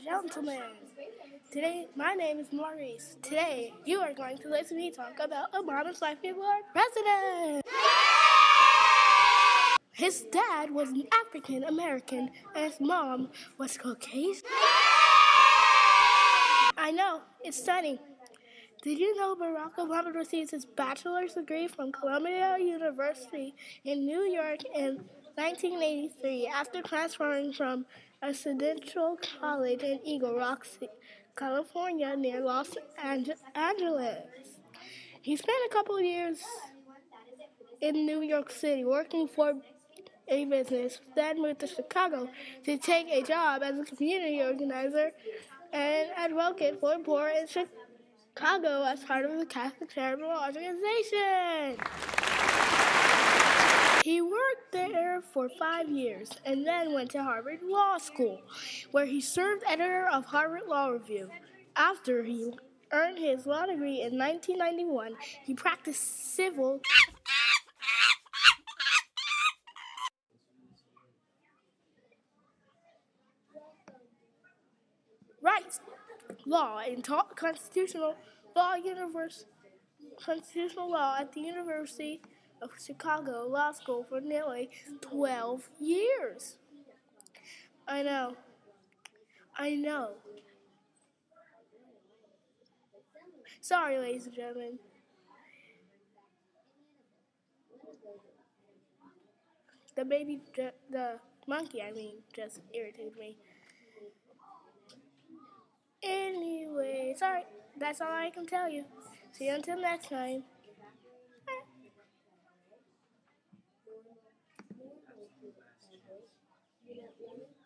gentlemen. Today, my name is Maurice. Today, you are going to listen to me talk about Obama's life before president. His dad was an African American and his mom was Caucasian. I know, it's stunning. Did you know Barack Obama received his bachelor's degree from Columbia University in New York in 1983 after transferring from Occidental College in Eagle Rock, California, near Los Angeles. He spent a couple years in New York City working for a business, then moved to Chicago to take a job as a community organizer and advocate for poor in Chicago as part of the Catholic Charitable Organization. He worked there for five years and then went to Harvard Law School, where he served editor of Harvard Law Review. After he earned his law degree in 1991, he practiced civil rights law and taught constitutional law universe constitutional law at the University of Chicago Law School for nearly 12 years. I know. I know. Sorry, ladies and gentlemen. The baby, the monkey, I mean, just irritated me. Anyway, sorry. That's all I can tell you. See you until next time. You don't know?